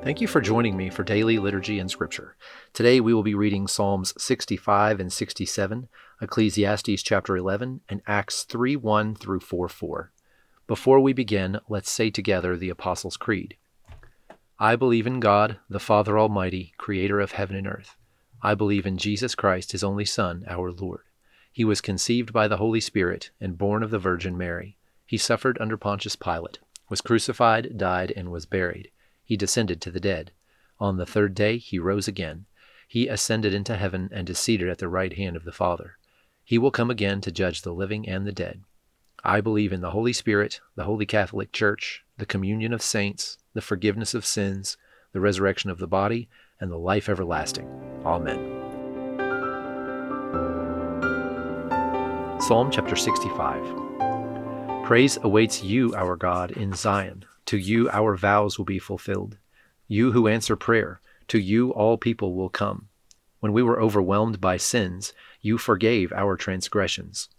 Thank you for joining me for daily liturgy and scripture. Today we will be reading Psalms 65 and 67, Ecclesiastes chapter 11, and Acts 3 1 through 4 4. Before we begin, let's say together the Apostles' Creed. I believe in God, the Father Almighty, creator of heaven and earth. I believe in Jesus Christ, his only Son, our Lord. He was conceived by the Holy Spirit and born of the Virgin Mary. He suffered under Pontius Pilate, was crucified, died, and was buried he descended to the dead. On the third day he rose again. He ascended into heaven and is seated at the right hand of the Father. He will come again to judge the living and the dead. I believe in the Holy Spirit, the Holy Catholic Church, the communion of saints, the forgiveness of sins, the resurrection of the body, and the life everlasting. Amen. Psalm chapter 65 Praise awaits you, our God, in Zion. To you our vows will be fulfilled. You who answer prayer, to you all people will come. When we were overwhelmed by sins, you forgave our transgressions.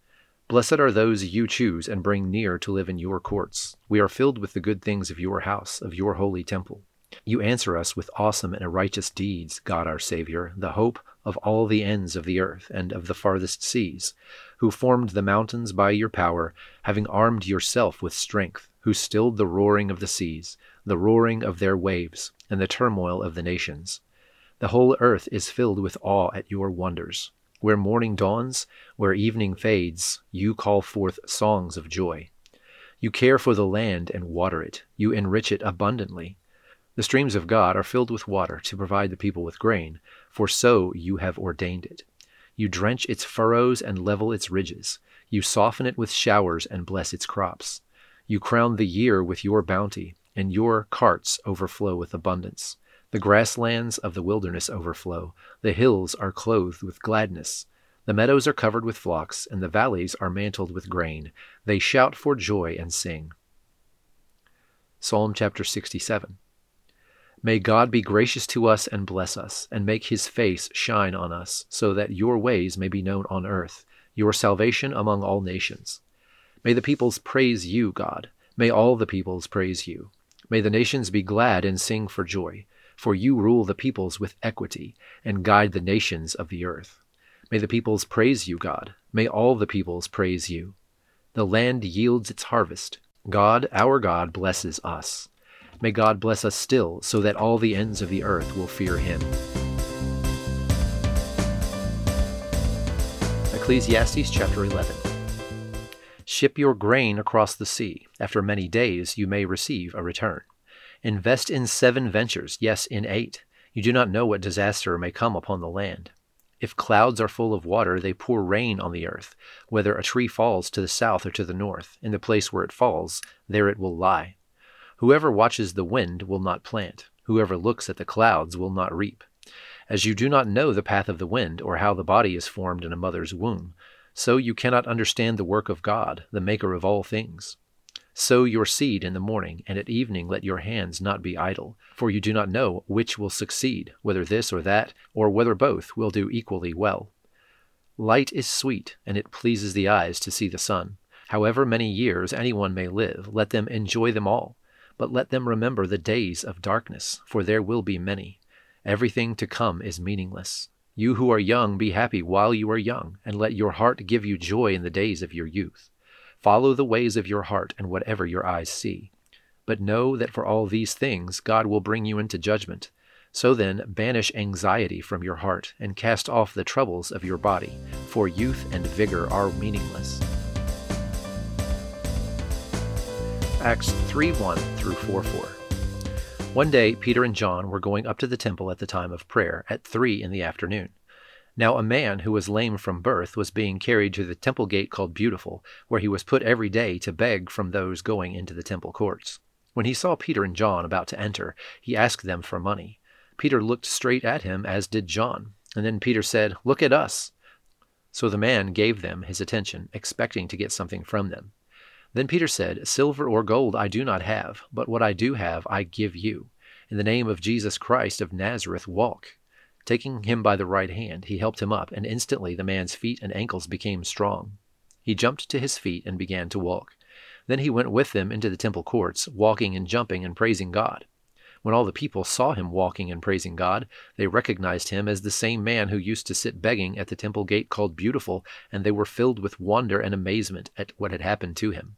Blessed are those you choose and bring near to live in your courts. We are filled with the good things of your house, of your holy temple. You answer us with awesome and righteous deeds, God our Savior, the hope of all the ends of the earth and of the farthest seas, who formed the mountains by your power, having armed yourself with strength who stilled the roaring of the seas, the roaring of their waves, and the turmoil of the nations. The whole earth is filled with awe at your wonders. Where morning dawns, where evening fades, you call forth songs of joy. You care for the land and water it, you enrich it abundantly. The streams of God are filled with water to provide the people with grain, for so you have ordained it. You drench its furrows and level its ridges. You soften it with showers and bless its crops. You crown the year with your bounty, and your carts overflow with abundance. The grasslands of the wilderness overflow. The hills are clothed with gladness. The meadows are covered with flocks, and the valleys are mantled with grain. They shout for joy and sing. Psalm chapter 67. May God be gracious to us and bless us, and make his face shine on us, so that your ways may be known on earth, your salvation among all nations. May the peoples praise you, God. May all the peoples praise you. May the nations be glad and sing for joy, for you rule the peoples with equity and guide the nations of the earth. May the peoples praise you, God. May all the peoples praise you. The land yields its harvest. God, our God, blesses us. May God bless us still, so that all the ends of the earth will fear him. Ecclesiastes chapter 11. Ship your grain across the sea. After many days, you may receive a return. Invest in seven ventures, yes, in eight. You do not know what disaster may come upon the land. If clouds are full of water, they pour rain on the earth. Whether a tree falls to the south or to the north, in the place where it falls, there it will lie. Whoever watches the wind will not plant. Whoever looks at the clouds will not reap. As you do not know the path of the wind, or how the body is formed in a mother's womb, so you cannot understand the work of God, the Maker of all things. Sow your seed in the morning, and at evening let your hands not be idle, for you do not know which will succeed, whether this or that, or whether both will do equally well. Light is sweet, and it pleases the eyes to see the sun. However many years anyone may live, let them enjoy them all. But let them remember the days of darkness, for there will be many. Everything to come is meaningless. You who are young, be happy while you are young, and let your heart give you joy in the days of your youth. Follow the ways of your heart and whatever your eyes see. But know that for all these things God will bring you into judgment. So then, banish anxiety from your heart and cast off the troubles of your body, for youth and vigor are meaningless. Acts 3 1 through 4 4. One day, Peter and John were going up to the temple at the time of prayer, at three in the afternoon. Now, a man who was lame from birth was being carried to the temple gate called Beautiful, where he was put every day to beg from those going into the temple courts. When he saw Peter and John about to enter, he asked them for money. Peter looked straight at him, as did John. And then Peter said, Look at us. So the man gave them his attention, expecting to get something from them. Then Peter said, Silver or gold I do not have, but what I do have I give you. In the name of Jesus Christ of Nazareth, walk. Taking him by the right hand, he helped him up, and instantly the man's feet and ankles became strong. He jumped to his feet and began to walk. Then he went with them into the temple courts, walking and jumping and praising God. When all the people saw him walking and praising God, they recognized him as the same man who used to sit begging at the temple gate called Beautiful, and they were filled with wonder and amazement at what had happened to him.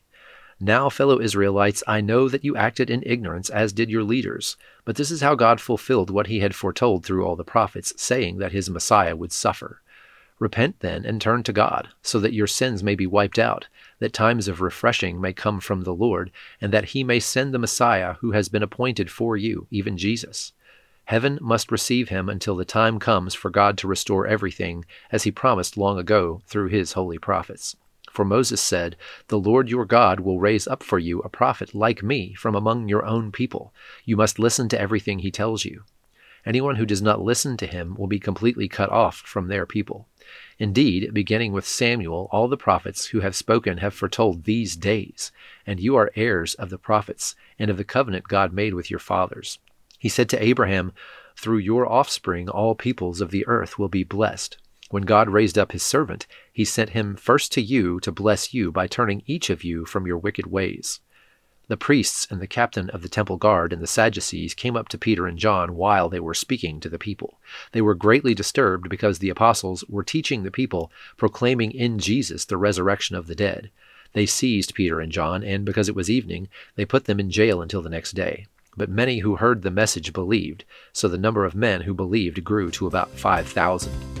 Now, fellow Israelites, I know that you acted in ignorance, as did your leaders. But this is how God fulfilled what he had foretold through all the prophets, saying that his Messiah would suffer. Repent then and turn to God, so that your sins may be wiped out, that times of refreshing may come from the Lord, and that he may send the Messiah who has been appointed for you, even Jesus. Heaven must receive him until the time comes for God to restore everything, as he promised long ago through his holy prophets. For Moses said, The Lord your God will raise up for you a prophet like me from among your own people. You must listen to everything he tells you. Anyone who does not listen to him will be completely cut off from their people. Indeed, beginning with Samuel, all the prophets who have spoken have foretold these days, and you are heirs of the prophets and of the covenant God made with your fathers. He said to Abraham, Through your offspring all peoples of the earth will be blessed. When God raised up his servant, he sent him first to you to bless you by turning each of you from your wicked ways. The priests and the captain of the temple guard and the Sadducees came up to Peter and John while they were speaking to the people. They were greatly disturbed because the apostles were teaching the people, proclaiming in Jesus the resurrection of the dead. They seized Peter and John, and because it was evening, they put them in jail until the next day. But many who heard the message believed, so the number of men who believed grew to about 5,000.